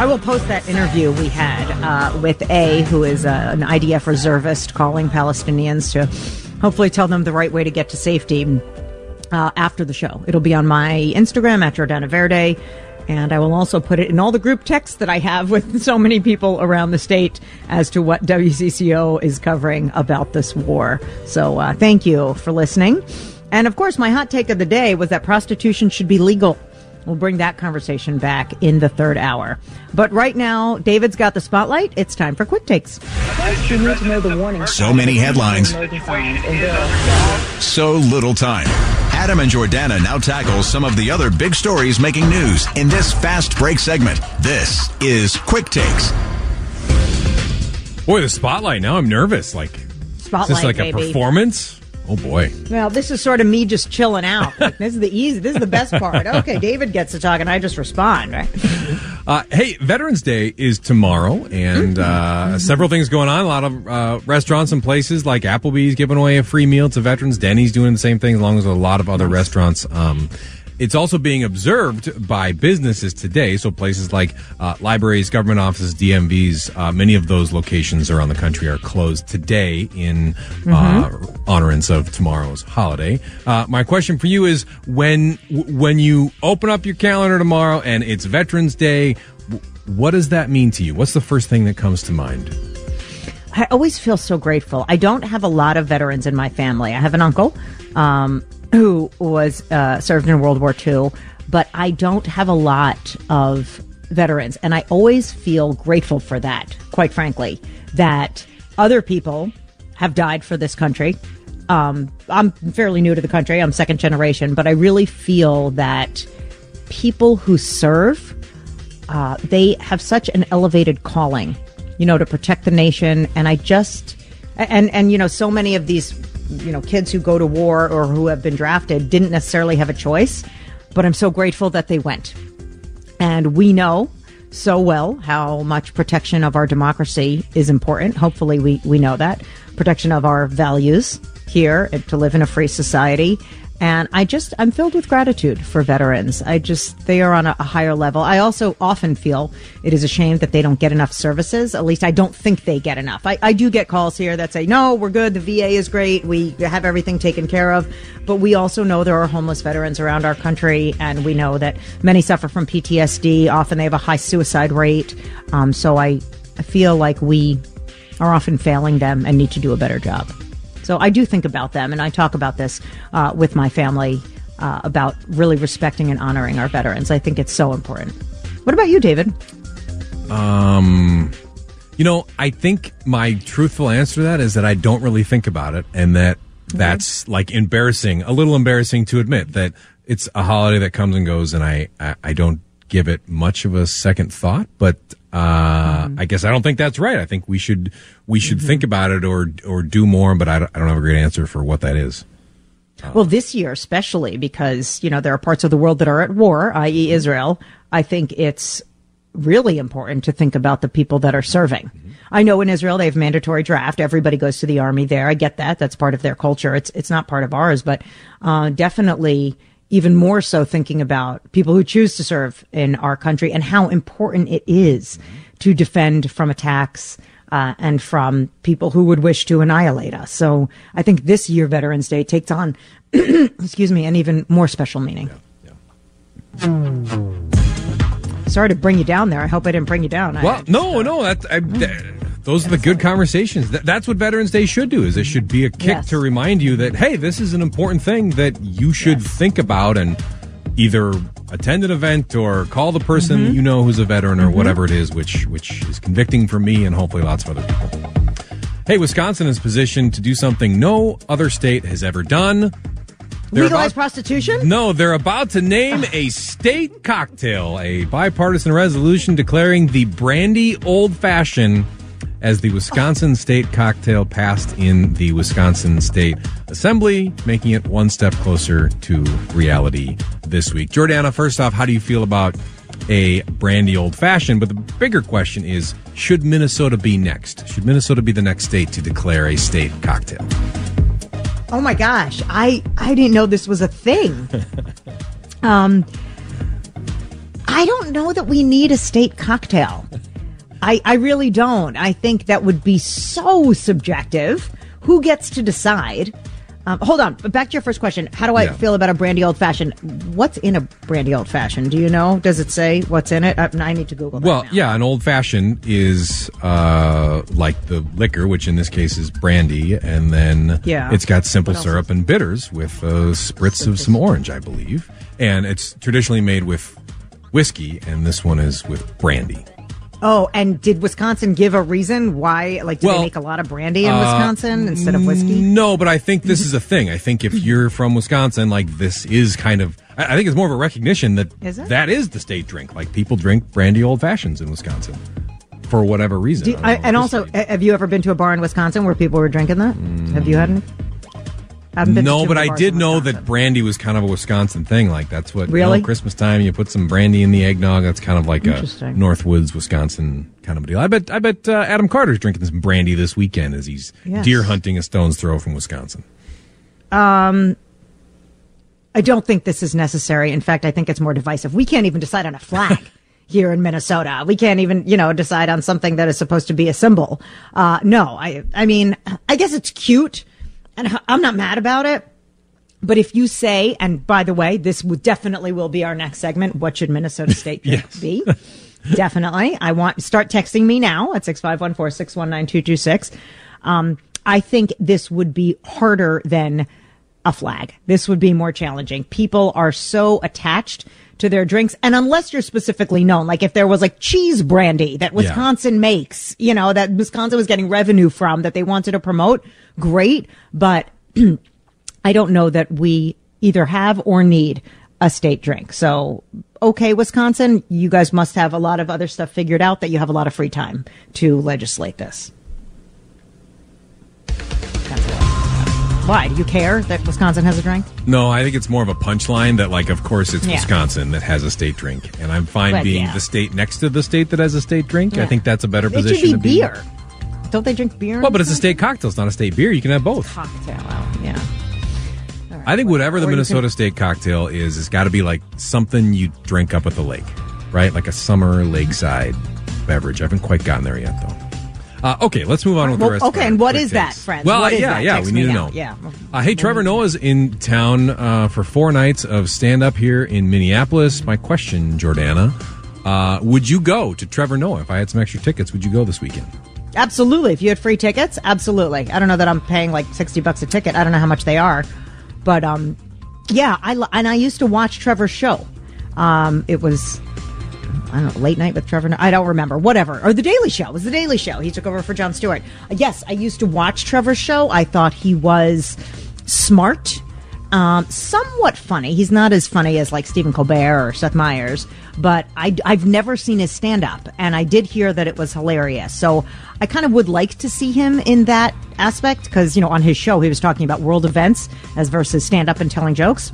I will post that interview we had uh, with A, who is uh, an IDF reservist calling Palestinians to hopefully tell them the right way to get to safety uh, after the show. It'll be on my Instagram at Jordana Verde. And I will also put it in all the group texts that I have with so many people around the state as to what WCCO is covering about this war. So uh, thank you for listening. And of course, my hot take of the day was that prostitution should be legal. We'll bring that conversation back in the third hour. But right now, David's got the spotlight. It's time for quick takes. You need to know the warning. So many headlines. So little time. Adam and Jordana now tackle some of the other big stories making news in this fast break segment. This is Quick Takes. Boy, the spotlight. Now I'm nervous. Like, Spotlight, is this like baby. a performance? Oh boy. Well, this is sort of me just chilling out. Like, this is the easy. This is the best part. Okay, David gets to talk, and I just respond. Right? Uh, hey, Veterans Day is tomorrow, and Mm-hmm. uh, several things going on. A lot of uh, restaurants and places like Applebee's giving away a free meal to veterans. Denny's doing the same thing, along with a lot of other restaurants. Um, it's also being observed by businesses today. So places like uh, libraries, government offices, DMVs, uh, many of those locations around the country are closed today in uh, honorance of tomorrow's holiday. Uh, my question for you is: when when you open up your calendar tomorrow and it's Veterans Day, what does that mean to you? What's the first thing that comes to mind? I always feel so grateful. I don't have a lot of veterans in my family. I have an uncle um, who was uh, served in World War II, but I don't have a lot of veterans, and I always feel grateful for that. Quite frankly, that other people have died for this country. Um, I'm fairly new to the country. I'm second generation, but I really feel that people who serve uh, they have such an elevated calling, you know, to protect the nation. And I just, and, and, you know, so many of these, you know, kids who go to war or who have been drafted didn't necessarily have a choice, but I'm so grateful that they went. And we know so well how much protection of our democracy is important. Hopefully we, we know that. Protection of our values here to live in a free society. And I just, I'm filled with gratitude for veterans. I just, they are on a, a higher level. I also often feel it is a shame that they don't get enough services. At least I don't think they get enough. I, I do get calls here that say, no, we're good. The VA is great. We have everything taken care of. But we also know there are homeless veterans around our country. And we know that many suffer from PTSD. Often they have a high suicide rate. Um, so I, I feel like we are often failing them and need to do a better job. So I do think about them, and I talk about this uh, with my family uh, about really respecting and honoring our veterans. I think it's so important. What about you, David? Um, you know, I think my truthful answer to that is that I don't really think about it, and that that's like embarrassing, a little embarrassing to admit that it's a holiday that comes and goes, and I I, I don't give it much of a second thought. But uh, I guess I don't think that's right. I think we should we should think about it or or do more, but I don't, I don't have a great answer for what that is. Well, this year especially because you know there are parts of the world that are at war, i.e., Israel. I think it's really important to think about the people that are serving. I know in Israel they have mandatory draft. Everybody goes to the army there. I get that. That's part of their culture. It's it's not part of ours, but uh, definitely even more so thinking about people who choose to serve in our country and how important it is to defend from attacks uh, and from people who would wish to annihilate us. So I think this year Veterans Day takes on, excuse me, an even more special meaning. Sorry to bring you down there. I hope I didn't bring you down. I- Well, no, no, that, I, that those are the good conversations. That, that's what Veterans Day should do. Is it should be a kick Yes. to remind you that hey, this is an important thing that you should think about and either attend an event or call the person Mm-hmm. you know who's a veteran or whatever it is, which which is convicting for me and hopefully lots of other people. Hey, Wisconsin is positioned to do something no other state has ever done. They're Legalize about- prostitution? No, they're about to name a state cocktail, a bipartisan resolution declaring the brandy old fashioned as the Wisconsin state cocktail passed in the Wisconsin State Assembly, making it one step closer to reality this week. Jordana, first off, how do you feel about a brandy old fashioned? But the bigger question is should Minnesota be next? Should Minnesota be the next state to declare a state cocktail? Oh my gosh, I I didn't know this was a thing. um, I don't know that we need a state cocktail. I I really don't. I think that would be so subjective. Who gets to decide? Um, hold on, back to your first question. How do I Yeah. feel about a brandy old fashioned? What's in a brandy old fashioned? Do you know? Does it say what's in it? I, I need to Google that. Well, yeah, an old fashioned is uh, like the liquor, which in this case is brandy, and then Yeah. it's got simple syrup and bitters with a spritz of some orange, I believe. And it's traditionally made with whiskey, and this one is with brandy. Oh, and did Wisconsin give a reason why? Like, do Well, they make a lot of brandy in uh, Wisconsin instead of whiskey? No, but I think this is a thing. I think if you're from Wisconsin, like this is kind of. I think it's more of a recognition that is that is the state drink. Like people drink brandy old fashions in Wisconsin for whatever reason. I and also, have you ever been to a bar in Wisconsin where people were drinking that? Have you had any? No, but I did know that brandy was kind of a Wisconsin thing. Like that's what you know, Really? Christmas time you put some brandy in the eggnog. That's kind of like a Northwoods, Wisconsin kind of a deal. I bet. I bet uh, Adam Carter's drinking some brandy this weekend as he's Yes. deer hunting a stone's throw from Wisconsin. Um. I don't think this is necessary. In fact, I think it's more divisive. We can't even decide on a flag here in Minnesota. We can't even, you know, decide on something that is supposed to be a symbol. Uh, no, I, I mean, I guess it's cute and I'm not mad about it. But if you say, and by the way, this would definitely will be our next segment. What should Minnesota State Yes. be? definitely. I want start texting me now at six five one four six one nine two two six. Um, I think this would be harder than a flag. This would be more challenging. People are so attached to their drinks, and unless you're specifically known, like if there was like cheese brandy that Wisconsin makes, you know, that Wisconsin was getting revenue from that they wanted to promote, great. But I don't know that we either have or need a state drink. So, okay, Wisconsin, you guys must have a lot of other stuff figured out that you have a lot of free time to legislate this. Why? Do you care that Wisconsin has a drink? No, I think it's more of a punchline that, like, of course, it's Yeah. Wisconsin that has a state drink, and I'm fine But, being yeah. the state next to the state that has a state drink. I think that's a better It position should be to be. beer. Don't they drink beer? Well, but it's a state cocktail. It's not a state beer. You can have both. cocktail. Well, yeah. I think whatever the Minnesota can- State cocktail is, it's got to be like something you drink up at the lake, right? Like a summer lakeside beverage. I haven't quite gotten there yet, though. Uh, okay, let's move on with Well, the rest. of okay, and what is that, friends? Well, What yeah, yeah, we need to now. know. Yeah. Uh, hey, Trevor Noah's in town uh, for four nights of stand up here in Minneapolis. My question, Jordana, uh, would you go to Trevor Noah if I had some extra tickets? Would you go this weekend? Absolutely. If you had free tickets, absolutely. I don't know that I'm paying like 60 bucks a ticket. I don't know how much they are. But um yeah, I and I used to watch Trevor's show. Um it was I don't know, late night with Trevor. I don't remember. Whatever. Or the Daily Show. It was the Daily Show. He took over for Jon Stewart. Uh, Yes, I used to watch Trevor's show. I thought he was smart, um, somewhat funny. He's not as funny as like Stephen Colbert or Seth Meyers, but I, I've never seen his stand up, and I did hear that it was hilarious. So I kind of would like to see him in that aspect because you know on his show he was talking about world events as versus stand up and telling jokes.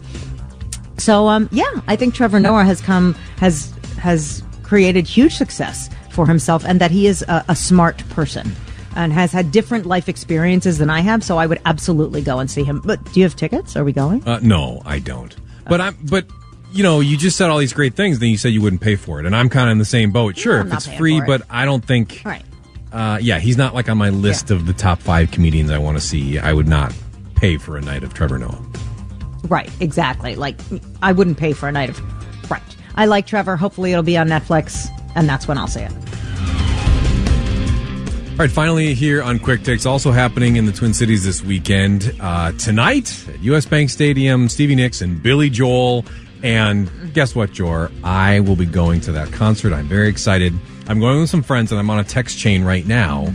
So um, yeah, I think Trevor Noah has come has has created huge success for himself, and that he is a, a smart person and has had different life experiences than I have. So I would absolutely go and see him. But do you have tickets? Are we going? Uh, no, I don't. But I'm. But you know, you just said all these great things, then you said you wouldn't pay for it, and I'm kind of in the same boat. Sure, if it's free, it. but I don't think. All right. Uh, yeah, he's not like on my list Yeah. of the top five comedians I want to see. I would not pay for a night of Trevor Noah. Right, exactly. Like I wouldn't pay for a night of right. I like Trevor. Hopefully it'll be on Netflix, and that's when I'll see it. All right, finally here on Quick Takes, also happening in the Twin Cities this weekend. Uh, tonight at US Bank Stadium, Stevie Nicks and Billy Joel. And guess what, Jor? I will be going to that concert. I'm very excited. I'm going with some friends, and I'm on a text chain right now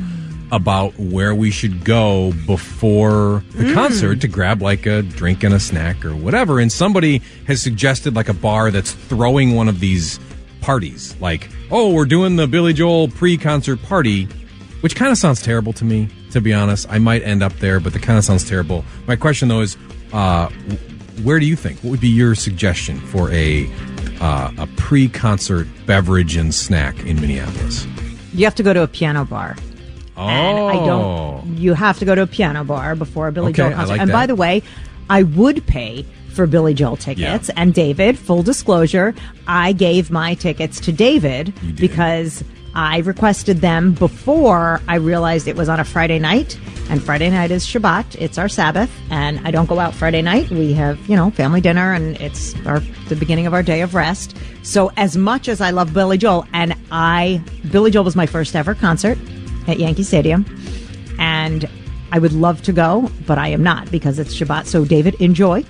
about where we should go before the concert to grab like a drink and a snack or whatever. And somebody has suggested like a bar that's throwing one of these parties. Like, oh, we're doing the Billy Joel pre concert party, which kind of sounds terrible to me, to be honest. I might end up there, but that kind of sounds terrible. My question though is, uh, where do you think? What would be your suggestion for a uh, a pre concert beverage and snack in Minneapolis? You have to go to a piano bar. Oh, And I don't. You have to go to a piano bar before a Billy Okay, Joel concert. like and that. by the way, I would pay for Billy Joel tickets. Yeah. And David, full disclosure, I gave my tickets to David because I requested them before I realized it was on a Friday night. And Friday night is Shabbat. It's our Sabbath, and I don't go out Friday night. We have, you know, family dinner, and it's our the beginning of our day of rest. So, as much as I love Billy Joel, and I, Billy Joel was my first ever concert at Yankee Stadium, and I would love to go, but I am not because it's Shabbat. So, David, enjoy.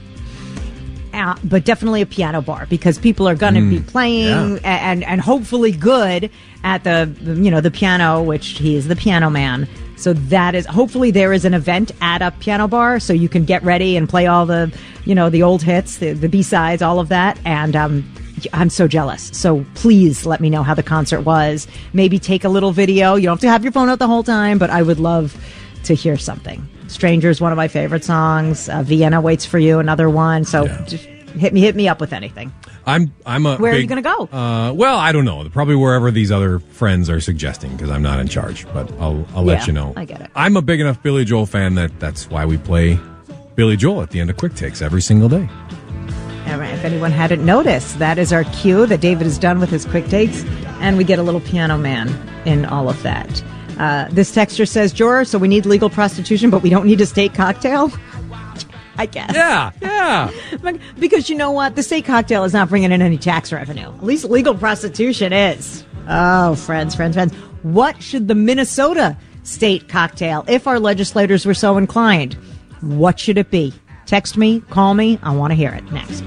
Uh, but definitely a piano bar because people are going to be playing yeah. and and hopefully good at the you know the piano, which he is the piano man. So that is hopefully there is an event at a piano bar so you can get ready and play all the you know the old hits, the, the B sides, all of that. And um, I'm so jealous. So please let me know how the concert was. Maybe take a little video. You don't have to have your phone out the whole time, but I would love to hear something. Strangers, one of my favorite songs. Uh, Vienna waits for you, another one. So Yeah. just hit me, hit me up with anything. I'm I'm a Where are you gonna go? Uh, well, I don't know. Probably wherever these other friends are suggesting because I'm not in charge. But I'll I'll let Yeah, you know. I get it. I'm a big enough Billy Joel fan that that's why we play Billy Joel at the end of Quick Takes every single day. If anyone hadn't noticed, that is our cue that David is done with his quick takes, and we get a little piano man in all of that. Uh, this texture says, Jor, so we need legal prostitution, but we don't need a state cocktail? I guess. Yeah, yeah. Because you know what? The state cocktail is not bringing in any tax revenue. At least legal prostitution is. Oh, friends, friends, friends. What should the Minnesota state cocktail, if our legislators were so inclined, what should it be? Text me, call me. I want to hear it next.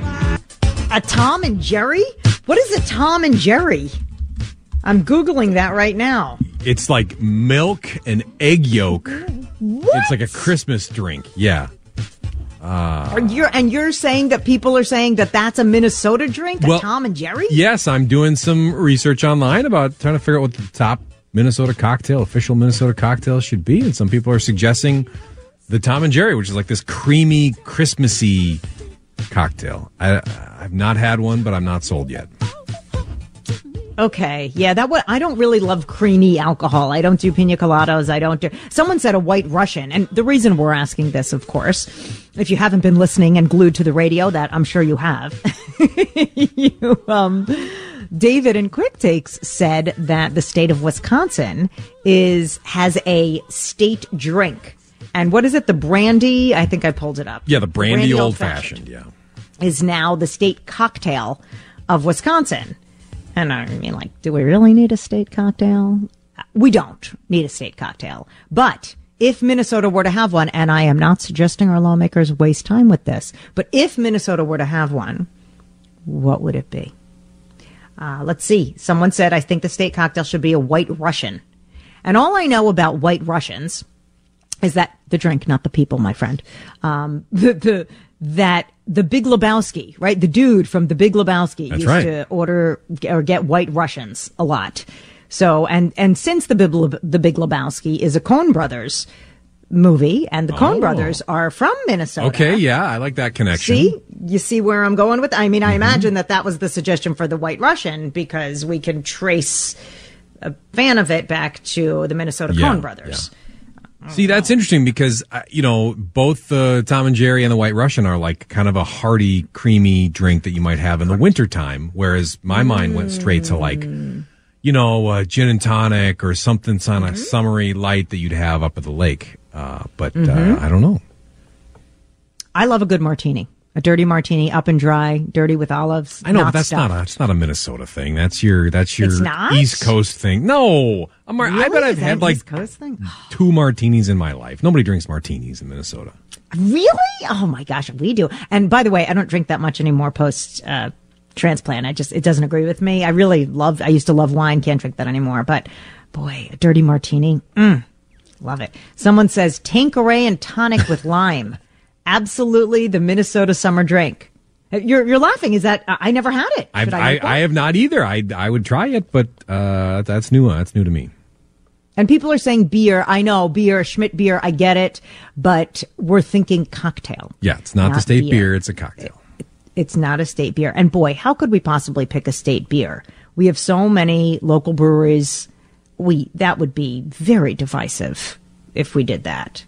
A Tom and Jerry? What is a Tom and Jerry? I'm Googling that right now. It's like milk and egg yolk. What? It's like a Christmas drink. Yeah. Are you and you're saying that people are saying that that's a Minnesota drink, a Well, Tom and Jerry? Yes, I'm doing some research online about trying to figure out what the top Minnesota cocktail, official Minnesota cocktail should be. And some people are suggesting the Tom and Jerry, which is like this creamy, Christmassy cocktail. I, I've not had one, but I'm not sold yet. Okay, yeah, that what I don't really love creamy alcohol. I don't do pina coladas. I don't do. Someone said a White Russian, and the reason we're asking this, of course, if you haven't been listening and glued to the radio, that I'm sure you have. you, um, David in Quick Takes said that the state of Wisconsin is has a state drink, and what is it? The brandy. I think I pulled it up. Yeah, the brandy, old old-fashioned fashioned. Yeah. is now the state cocktail of Wisconsin. And I mean, like, do we really need a state cocktail? We don't need a state cocktail. But if Minnesota were to have one, and I am not suggesting our lawmakers waste time with this, but if Minnesota were to have one, what would it be? Uh, let's see. Someone said, I think the state cocktail should be a white Russian. And all I know about white Russians is that the drink, not the people, my friend. Um, the, the, that the Big Lebowski, right? The dude from the Big Lebowski That's used right. to order or get white Russians a lot. So, and, and since the Big, the Big Lebowski is a Coen Brothers movie and the Coen Oh. Brothers are from Minnesota. Okay, yeah, I like that connection. See, you see where I'm going with. I mean, I imagine that that was the suggestion for the White Russian because we can trace a fan of it back to the Minnesota Yeah, Coen Brothers. See, that's interesting because uh, you know both the Tom and Jerry and the White Russian are like kind of a hearty, creamy drink that you might have in the wintertime, whereas my mind went straight to like, you know, uh, gin and tonic or something kind Mm-hmm. of summery light that you'd have up at the lake. Uh, but Mm-hmm. uh, I don't know. I love a good martini, a dirty martini, up and dry, dirty with olives. I know, that's stuffed. not a it's not a Minnesota thing. That's your that's your It's not? East Coast thing. No, mar- I bet I've had like two martinis in my life. Nobody drinks martinis in Minnesota. Really? Oh my gosh, we do. And by the way, I don't drink that much anymore post uh, transplant. I just it doesn't agree with me. I really love. I used to love wine. Can't drink that anymore. But boy, a dirty martini. Mm, Love it. Someone says Tanqueray and tonic with lime. Absolutely the Minnesota summer drink. You're you're laughing. Is that I never had it? I. I have not either. I I would try it, but uh, that's new. That's new to me. And people are saying beer. I know beer, Schmidt beer. I get it, but we're thinking cocktail. Yeah, it's not, the state beer. beer. It's a cocktail. It's not a state beer. And boy, how could we possibly pick a state beer? We have so many local breweries. We that would be very divisive if we did that.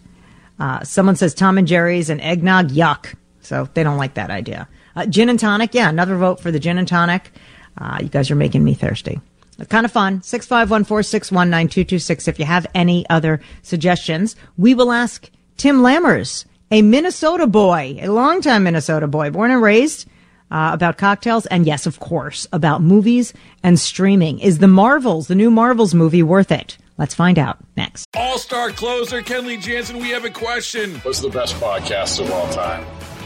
Uh, someone says Tom and Jerry's and eggnog, yuck. So they don't like that idea. Uh, gin and tonic, yeah, another vote for the gin and tonic. Uh, you guys are making me thirsty. Kind of fun. 651-461-9226. If you have any other suggestions, we will ask Tim Lammers, a Minnesota boy, a longtime Minnesota boy, born and raised, uh, about cocktails. And yes, of course, about movies and streaming. Is the Marvels, the new Marvels movie worth it? Let's find out next. All star closer Kenley Jansen, we have a question. What's the best podcast of all time?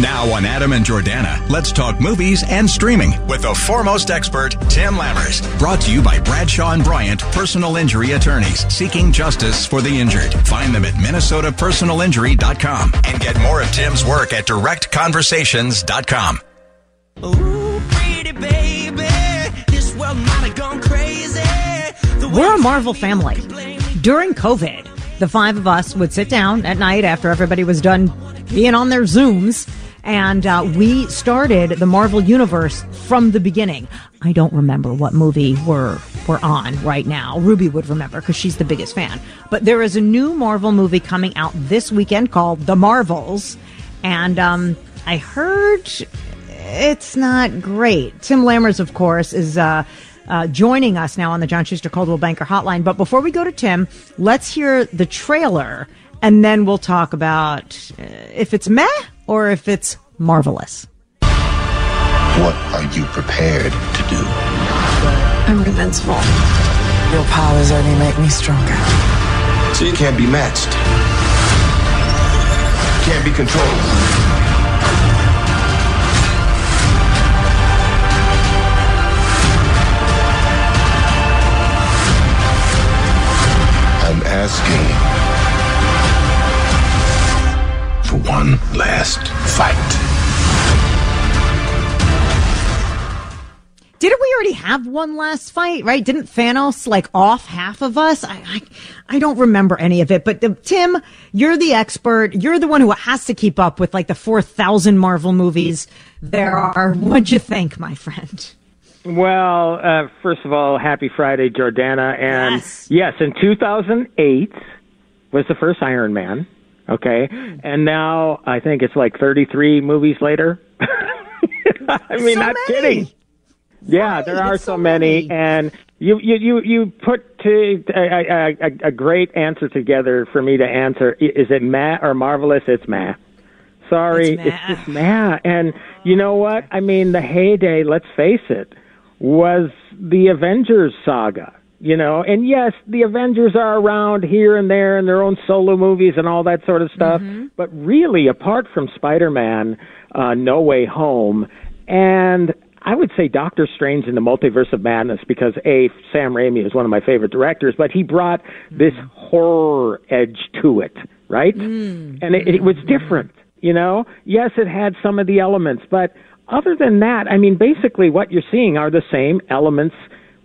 Now on Adam and Jordana, let's talk movies and streaming with the foremost expert, Tim Lammers. Brought to you by Bradshaw and Bryant Personal Injury Attorneys, seeking justice for the injured. Find them at minnesotapersonalinjury.com and get more of Tim's work at directconversations.com. Ooh, pretty baby, this world might have gone crazy. The We're a Marvel family. you can blame me. During COVID, the five of us would sit down at night after everybody was done being on their Zooms, and uh, we started the Marvel Universe from the beginning. I don't remember what movie we're we're on right now. Ruby would remember because she's the biggest fan. But there is a new Marvel movie coming out this weekend called The Marvels, and um, I heard it's not great. Tim Lammers, of course, is uh, uh, joining us now on the John Schuster Coldwell Banker Hotline. But before we go to Tim, let's hear the trailer, and then we'll talk about uh, if it's meh or if it's marvelous. What are you prepared to do? I'm invincible. Your powers only make me stronger. So you can't be matched. Can't be controlled. I'm asking for one last fight. Didn't we already have one last fight, right? Didn't Thanos like off half of us? I, I, I don't remember any of it, but uh, Tim, you're the expert. You're the one who has to keep up with like the 4,000 Marvel movies there are. What'd you think, my friend? Well, uh, first of all, happy Friday, Jordana. And Yes. yes, in 2008 was the first Iron Man. Okay. And now I think it's like 33 movies later. I mean, So not many. kidding. Yeah, there are so so many, many. and you you you you put to a, a, a, great answer together for me to answer. Is it meh or marvelous? It's meh. Sorry, It's it's, just meh. And you know what? I mean, the heyday. Let's face it, was the Avengers saga. You know, and yes, the Avengers are around here and there in their own solo movies and all that sort of stuff. Mm-hmm. But really, apart from Spider-Man, uh, No Way Home, and I would say Doctor Strange in the Multiverse of Madness because a Sam Raimi is one of my favorite directors, but he brought mm. this horror edge to it, right? Mm. And it, it was different, you know. Yes, it had some of the elements, but other than that, I mean, basically what you're seeing are the same elements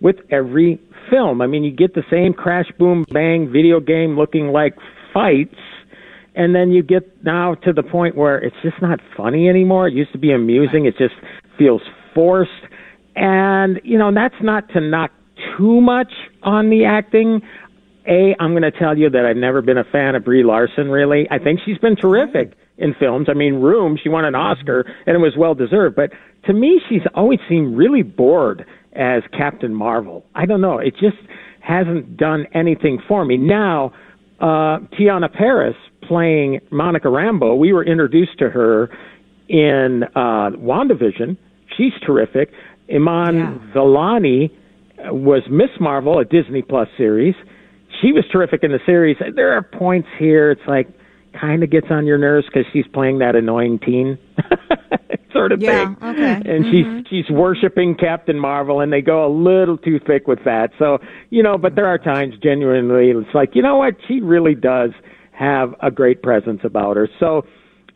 with every film. I mean, you get the same crash, boom, bang video game looking like fights and then you get now to the point where it's just not funny anymore. It used to be amusing. It just feels forced. And, you know, that's not to knock too much on the acting. A, I'm going to tell you that I've never been a fan of Brie Larson, really. I think she's been terrific in films. I mean, Room, she won an Oscar, and it was well deserved. But to me, she's always seemed really bored as Captain Marvel. I don't know. It just hasn't done anything for me. Now, uh, Teyonah Parris playing Monica Rambeau. We were introduced to her in uh, WandaVision. She's terrific. Iman Yeah. Vellani uh, was Miss Marvel, a Disney Plus series. She was terrific in the series. There are points here. It's like kind of gets on your nerves because she's playing that annoying teen sort of Yeah, thing. okay. And she's mm-hmm. she's worshiping Captain Marvel, and they go a little too thick with that. So you know, but there are times genuinely it's like you know what she really does have a great presence about her. So.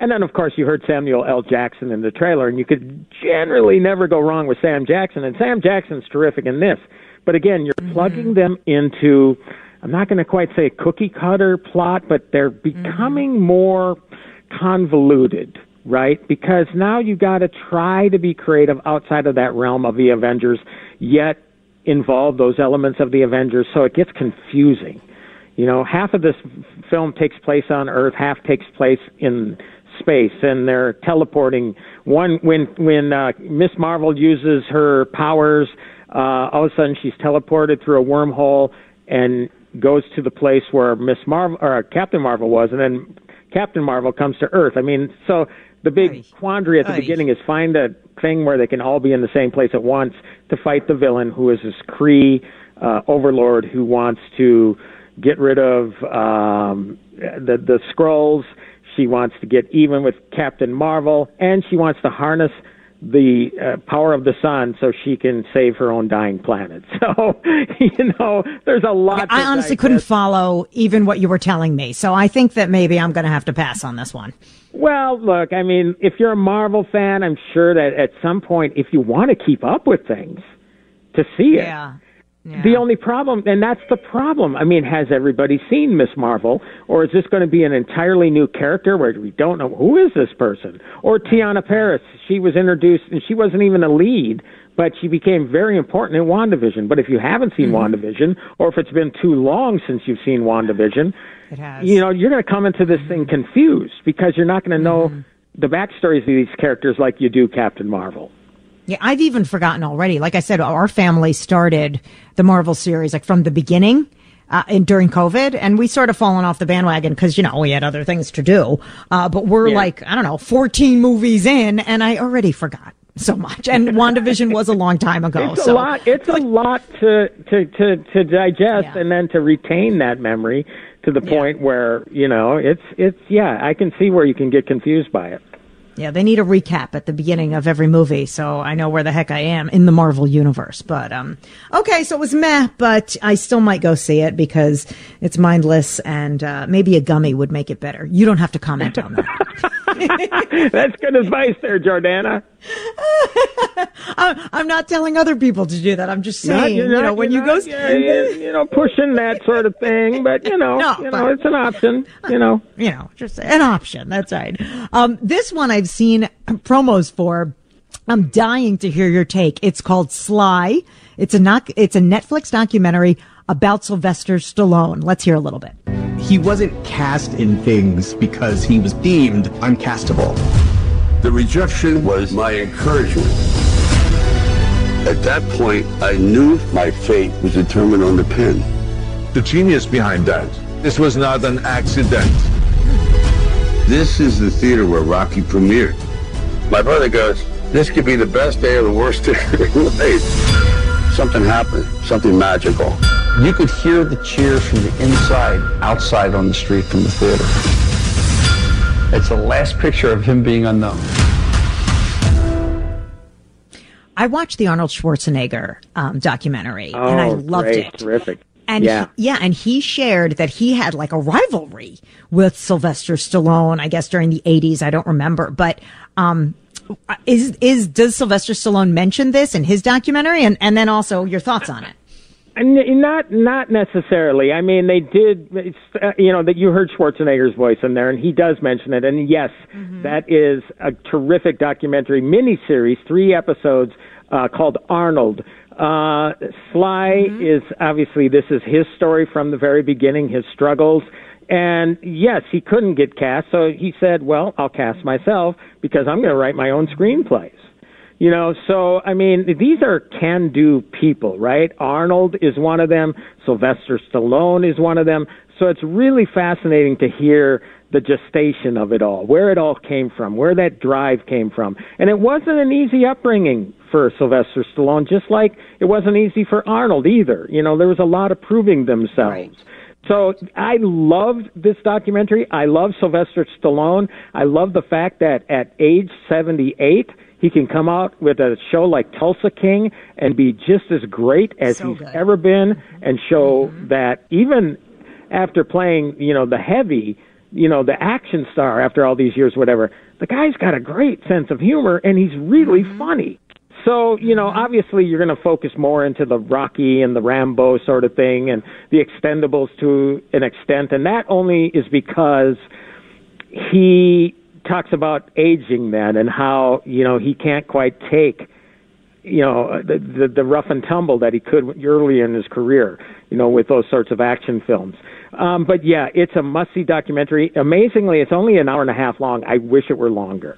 And then, of course, you heard Samuel L. Jackson in the trailer, and you could generally never go wrong with Sam Jackson. And Sam Jackson's terrific in this. But again, you're mm-hmm. plugging them into, I'm not going to quite say a cookie cutter plot, but they're becoming more convoluted, right? Because now you've got to try to be creative outside of that realm of the Avengers, yet involve those elements of the Avengers, so it gets confusing. You know, half of this film takes place on Earth, half takes place in space, and they're teleporting. One when when uh, Miss Marvel uses her powers, uh, all of a sudden she's teleported through a wormhole and goes to the place where Miss Marvel or Captain Marvel was, and then Captain Marvel comes to Earth. I mean, so the big quandary at the Aye. beginning is find a thing where they can all be in the same place at once to fight the villain, who is this Kree uh, overlord who wants to get rid of um, the the scrolls. She wants to get even with Captain Marvel, and she wants to harness the uh, power of the sun so she can save her own dying planet. So, you know, there's a lot. I honestly digest. couldn't follow even what you were telling me. So I think that maybe I'm going to have to pass on this one. Well, look, I mean, if you're a Marvel fan, I'm sure that at some point, if you want to keep up with things, to see it. Yeah. The only problem, and that's the problem. I mean, has everybody seen Miss Marvel, or is this going to be an entirely new character where we don't know who is this person? Or Teyonah Parris, she was introduced, and she wasn't even a lead, but she became very important in WandaVision. But if you haven't seen mm-hmm. WandaVision, or if it's been too long since you've seen WandaVision, It has. you know, you're going to come into this thing mm-hmm. confused because you're not going to know mm-hmm. the backstories of these characters like you do Captain Marvel. Yeah, I've even forgotten already. Like I said, our family started the Marvel series like from the beginning. Uh, in, during COVID, and we sort of fallen off the bandwagon because you know we had other things to do. Uh, but we're Yeah. like I don't know, fourteen movies in, and I already forgot so much. And WandaVision was a long time ago. It's so a lot. It's a lot to to to, to digest Yeah. and then to retain that memory to the point where you know it's it's yeah. I can see where you can get confused by it. Yeah, they need a recap at the beginning of every movie, so I know where the heck I am in the Marvel universe. But um, okay, so it was meh, but I still might go see it because it's mindless, and uh, maybe a gummy would make it better. You don't have to comment on that. That's good advice there, Jordana. I'm, I'm not telling other people to do that. I'm just Not- saying, you're you not- know, when you're go, yeah, you, you know, pushing that sort of thing, but you know, No, you know, it's an option. You know, you know, just an option. That's right. Um, this one I've seen promos for. I'm dying to hear your take. It's called Sly. It's a. It's a Netflix documentary about Sylvester Stallone. Let's hear a little bit. He wasn't cast in things because he was deemed uncastable. The rejection was my encouragement. At that point, I knew my fate was determined on the pen. The genius behind that. This was not an accident. This is the theater where Rocky premiered. My brother goes, this could be the best day or the worst day of your life. Something happened, something magical. You could hear the cheers from the inside, outside on the street from the theater. It's the last picture of him being unknown. I watched the Arnold Schwarzenegger um, documentary and I Oh, loved great, it. terrific. And yeah, he, yeah, and he shared that he had like a rivalry with Sylvester Stallone. I guess during the '80s, I don't remember, but um, is is does Sylvester Stallone mention this in his documentary? And and then also your thoughts on it. Not not necessarily. I mean, they did. Uh, you know that you heard Schwarzenegger's voice in there, and he does mention it. And yes, that is a terrific documentary miniseries, three episodes uh, called Arnold. Uh, Sly is obviously this is his story from the very beginning, his struggles. And yes, he couldn't get cast, so he said, "Well, I'll cast myself because I'm going to write my own screenplays." You know, so I mean, these are can-do people, right? Arnold is one of them. Sylvester Stallone is one of them. So it's really fascinating to hear the gestation of it all, where it all came from, where that drive came from. And it wasn't an easy upbringing for Sylvester Stallone, just like it wasn't easy for Arnold either. You know, there was a lot of proving themselves. So I loved this documentary. I love Sylvester Stallone. I love the fact that at age 78, he can come out with a show like Tulsa King and be just as great as So he's good. ever been and show mm-hmm. that even after playing, you know, the heavy, you know, the action star after all these years, whatever, the guy's got a great sense of humor and he's really mm-hmm. funny. So, you know, obviously you're going to focus more into the Rocky and the Rambo sort of thing and the Expendables to an extent. And that only is because he talks about aging then and how, you know, he can't quite take you know the, the the rough and tumble that he could early in his career you know with those sorts of action films. Um but yeah it's a must see documentary. Amazingly it's only an hour and a half long. I wish it were longer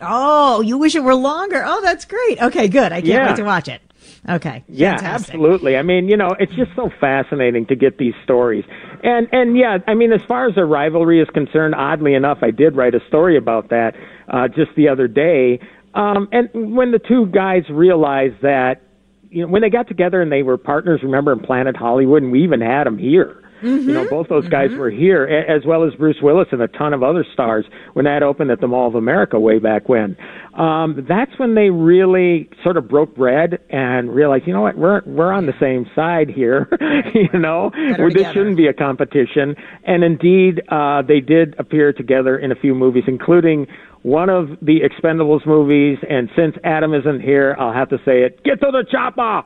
Oh, you wish it were longer. Oh, that's great. Okay, good. I can't Yeah. wait to watch it. Okay. Yeah, fantastic. absolutely. I mean, you know, it's just so fascinating to get these stories. And and yeah, I mean, as far as the rivalry is concerned, oddly enough, I did write a story about that uh, just the other day. Um, and when the two guys realized that, you know, when they got together and they were partners, remember in Planet Hollywood, and we even had them here. You know, both those guys were here, as well as Bruce Willis and a ton of other stars when that opened at the Mall of America way back when. Um, that's when they really sort of broke bread and realized, you know what, we're we're on the same side here. you know, Better this shouldn't be a competition. And indeed, uh, they did appear together in a few movies, including one of the Expendables movies. And since Adam isn't here, I'll have to say it: "Get to the chopper."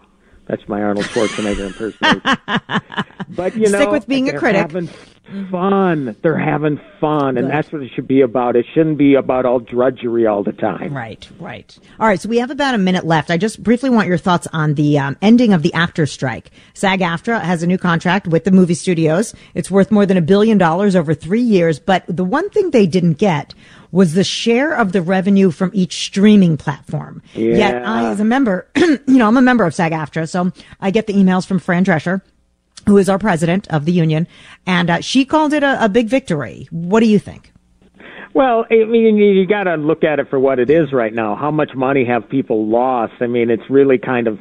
That's my Arnold Schwarzenegger impersonation. but you know, Stick with being a they're critic. Having fun. They're having fun, and that's what it should be about. It shouldn't be about all drudgery all the time. Right, right. All right, so we have about a minute left. I just briefly want your thoughts on the um, ending of the actor strike. SAG-AFTRA has a new contract with the movie studios. It's worth more than a billion dollars over three years, but the one thing they didn't get was the share of the revenue from each streaming platform. Yeah. Yet. I, as a member, you know, I'm a member of SAG-AFTRA, so I get the emails from Fran Drescher who is our president of the union, and uh, she called it a, a big victory. What do you think? Well, I mean, you, got to look at it for what it is right now. How much money have people lost? I mean, it's really kind of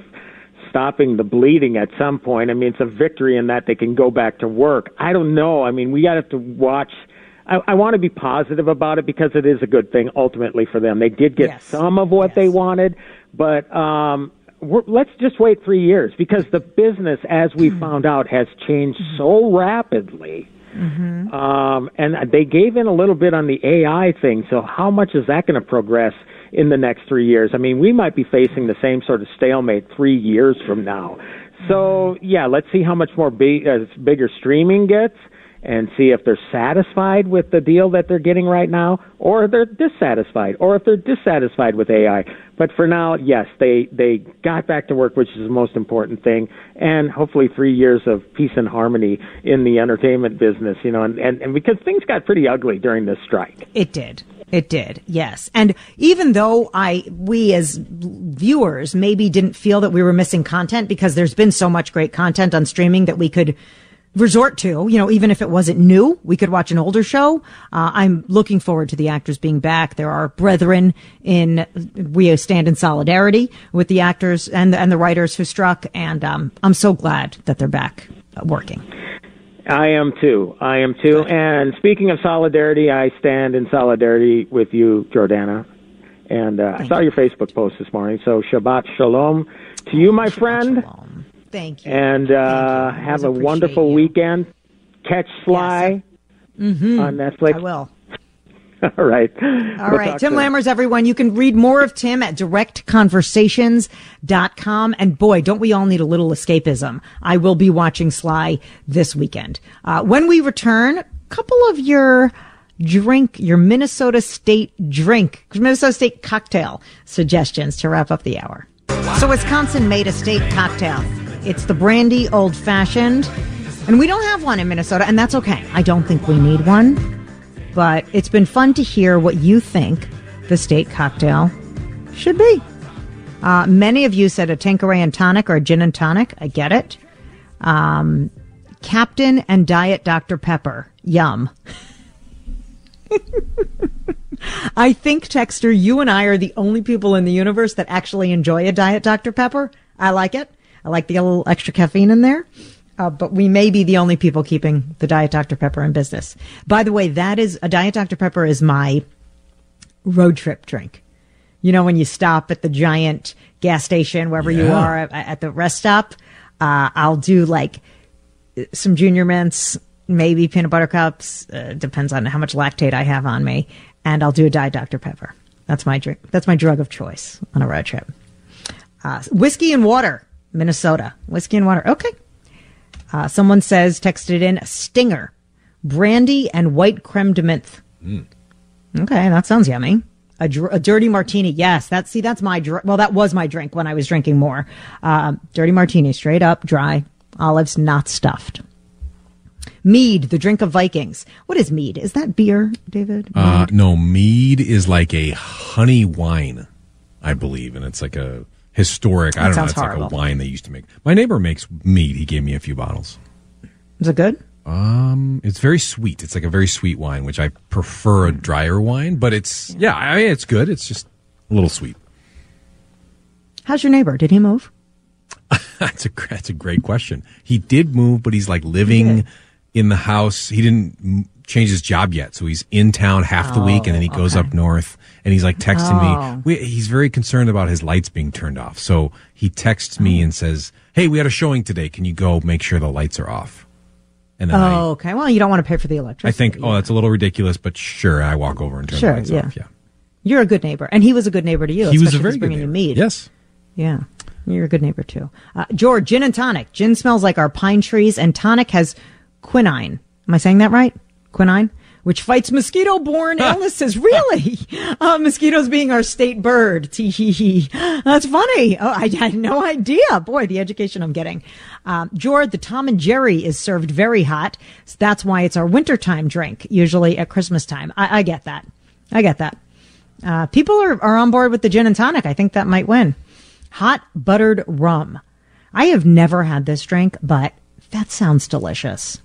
stopping the bleeding at some point. I mean, it's a victory in that they can go back to work. I don't know. I mean, we got to watch. I, I want to be positive about it because it is a good thing ultimately for them. They did get Yes. some of what they wanted, but um, we're, let's just wait three years because the business, as we found out, has changed so rapidly. Um, and they gave in a little bit on the AI thing. So how much is that going to progress in the next three years? I mean, we might be facing the same sort of stalemate three years from now. So yeah, let's see how much more big, uh, bigger streaming gets, and see if they're satisfied with the deal that they're getting right now, or they're dissatisfied, or if they're dissatisfied with AI. But for now, yes, they they got back to work, which is the most important thing, and hopefully three years of peace and harmony in the entertainment business. You know, and and, and because things got pretty ugly during this strike. It did. It did. Yes. And even though I, we as viewers maybe didn't feel that we were missing content because there's been so much great content on streaming that we could resort to, you know, even if it wasn't new, we could watch an older show. Uh, I'm looking forward to the actors being back. There are brethren in, we stand in solidarity with the actors and, and the writers who struck. And, um, I'm so glad that they're back uh, working. I am too. I am too. And speaking of solidarity, I stand in solidarity with you, Jordana. And uh, I saw your Facebook post this morning. So Shabbat Shalom to you, my friend. Thank you. And uh, Thank you. have a wonderful you. weekend. Catch Sly Mm-hmm. on Netflix. I will. All right. All right, Tim Lammers, everyone. You can read more of Tim at directconversations.com. And boy, don't we all need a little escapism. I will be watching Sly this weekend. Uh, when we return, a couple of your drink, your Minnesota State drink, Minnesota State cocktail suggestions to wrap up the hour. So Wisconsin made a state cocktail. It's the brandy old fashioned. And we don't have one in Minnesota, and that's okay. I don't think we need one but it's been fun to hear what you think the state cocktail should be. Uh, many of you said a Tanqueray and tonic or a gin and tonic. I get it. Um, Captain and Diet Dr. Pepper. Yum. I think, Texter, you and I are the only people in the universe that actually enjoy a Diet Dr. Pepper. I like it. I like the little extra caffeine in there. Uh, but we may be the only people keeping the Diet Dr. Pepper in business. By the way, that is a Diet Dr. Pepper is my road trip drink. You know, when you stop at the giant gas station, wherever you are at, at the rest stop, uh, I'll do like some junior mints, maybe peanut butter cups. Uh, depends on how much Lactaid I have on me, and I'll do a Diet Dr Pepper. That's my drink. That's my drug of choice on a road trip. Uh, whiskey and water, Minnesota. Whiskey and water. Okay. Uh, someone says texted in Stinger, brandy and white creme de menthe. Okay, that sounds yummy. A, dr- a dirty martini. Yes, that's see, that's my dr- well, that was my drink when I was drinking more. Uh, dirty martini, straight up, dry, olives, not stuffed. Mead, the drink of Vikings. What is mead? Is that beer, David? Uh, no, mead is like a honey wine, I believe, and it's like a historic. I don't know. It's like a wine they used to make. My neighbor makes mead. He gave me a few bottles. Is it good? Um, it's very sweet. It's like a very sweet wine, which I prefer a drier wine, but it's yeah, I mean, it's good. It's just a little sweet. How's your neighbor? Did he move? That's a that's a great question. He did move, but he's like living in the house. He didn't m- change his job yet, so he's in town half the week, and then he goes up north. And he's like texting Oh. me. We, he's very concerned about his lights being turned off, so he texts me and says, "Hey, we had a showing today. Can you go make sure the lights are off?" And then I, Oh, okay. Well, you don't want to pay for the electricity. I think, oh, that's a little ridiculous, but sure, I walk over and turn Sure, the lights yeah. off. Yeah, You're a good neighbor, and he was a good neighbor to you. He was a very good bringing you neighbor. mead. Yes. Yeah. You're a good neighbor too. Uh, George, gin and tonic. Gin smells like our pine trees, and tonic has quinine. Am I saying that right? Quinine? Which fights mosquito borne illnesses. Really? Uh, mosquitoes being our state bird. Tee hee hee. That's funny. Oh, I had no idea. Boy, the education I'm getting. Um, George, the Tom and Jerry is served very hot. So that's why it's our wintertime drink, usually at Christmas time. I, I get that. I get that. Uh, people are, are on board with the gin and tonic. I think that might win. Hot buttered rum. I have never had this drink, but that sounds delicious.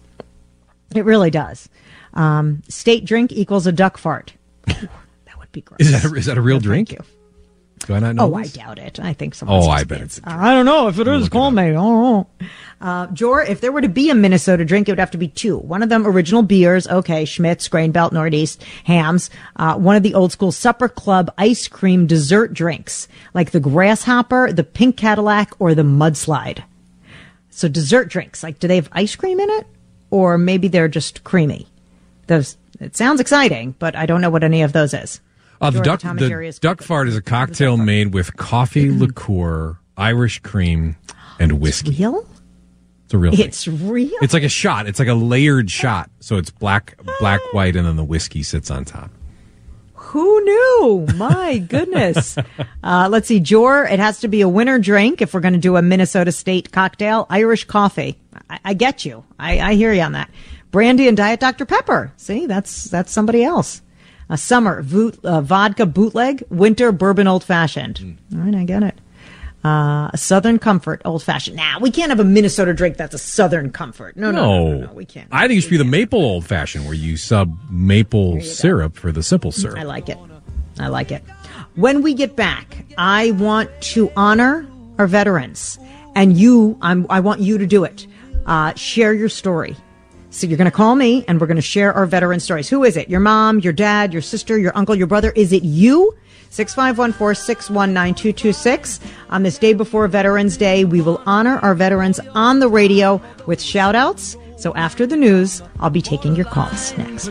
It really does. Um, state drink equals a duck fart. That would be gross. is that a, is that a real drink? you. Do I not know? Oh, I doubt it. I think someone. Oh, I bet it's-. I don't know if it is. Call me. Oh, uh, Jor, if there were to be a Minnesota drink, it would have to be two. One of them original beers. Okay, Schmidt's, Grain Belt, Northeast, Hamm's. Uh, one of the old school Supper Club ice cream dessert drinks, like the Grasshopper, the Pink Cadillac, or the Mudslide. So dessert drinks, like do they have ice cream in it, or maybe they're just creamy? Those. It sounds exciting, but I don't know what any of those is. Uh, the duck, the duck fart is a cocktail made with coffee, liqueur, Irish cream, and whiskey. real. It's a real thing. It's real. It's like a shot. It's like a layered shot. So it's black, black, white, and then the whiskey sits on top. Who knew? My goodness. uh, let's see, Jor. It has to be a winter drink if we're going to do a Minnesota State cocktail. Irish coffee. I, I get you. I, I hear you on that. Brandy and Diet Dr Pepper. See, that's that's somebody else. A summer voot, uh, vodka bootleg. Winter bourbon old fashioned. All right, I get it. Uh, a Southern Comfort old fashioned. Now we can't have a Minnesota drink that's a Southern Comfort. No, no, no, no, no, we can't. I think it should be the maple old fashioned where you sub maple syrup for the simple syrup. I like it. I like it. When we get back, I want to honor our veterans, and you, I'm, I want you to do it. Uh, share your story. So you're going to call me, and we're going to share our veteran stories. Who is it? Your mom, your dad, your sister, your uncle, your brother? Is it you? 651-461-9226. On this day before Veterans Day, we will honor our veterans on the radio with shout outs. So after the news, I'll be taking your calls next.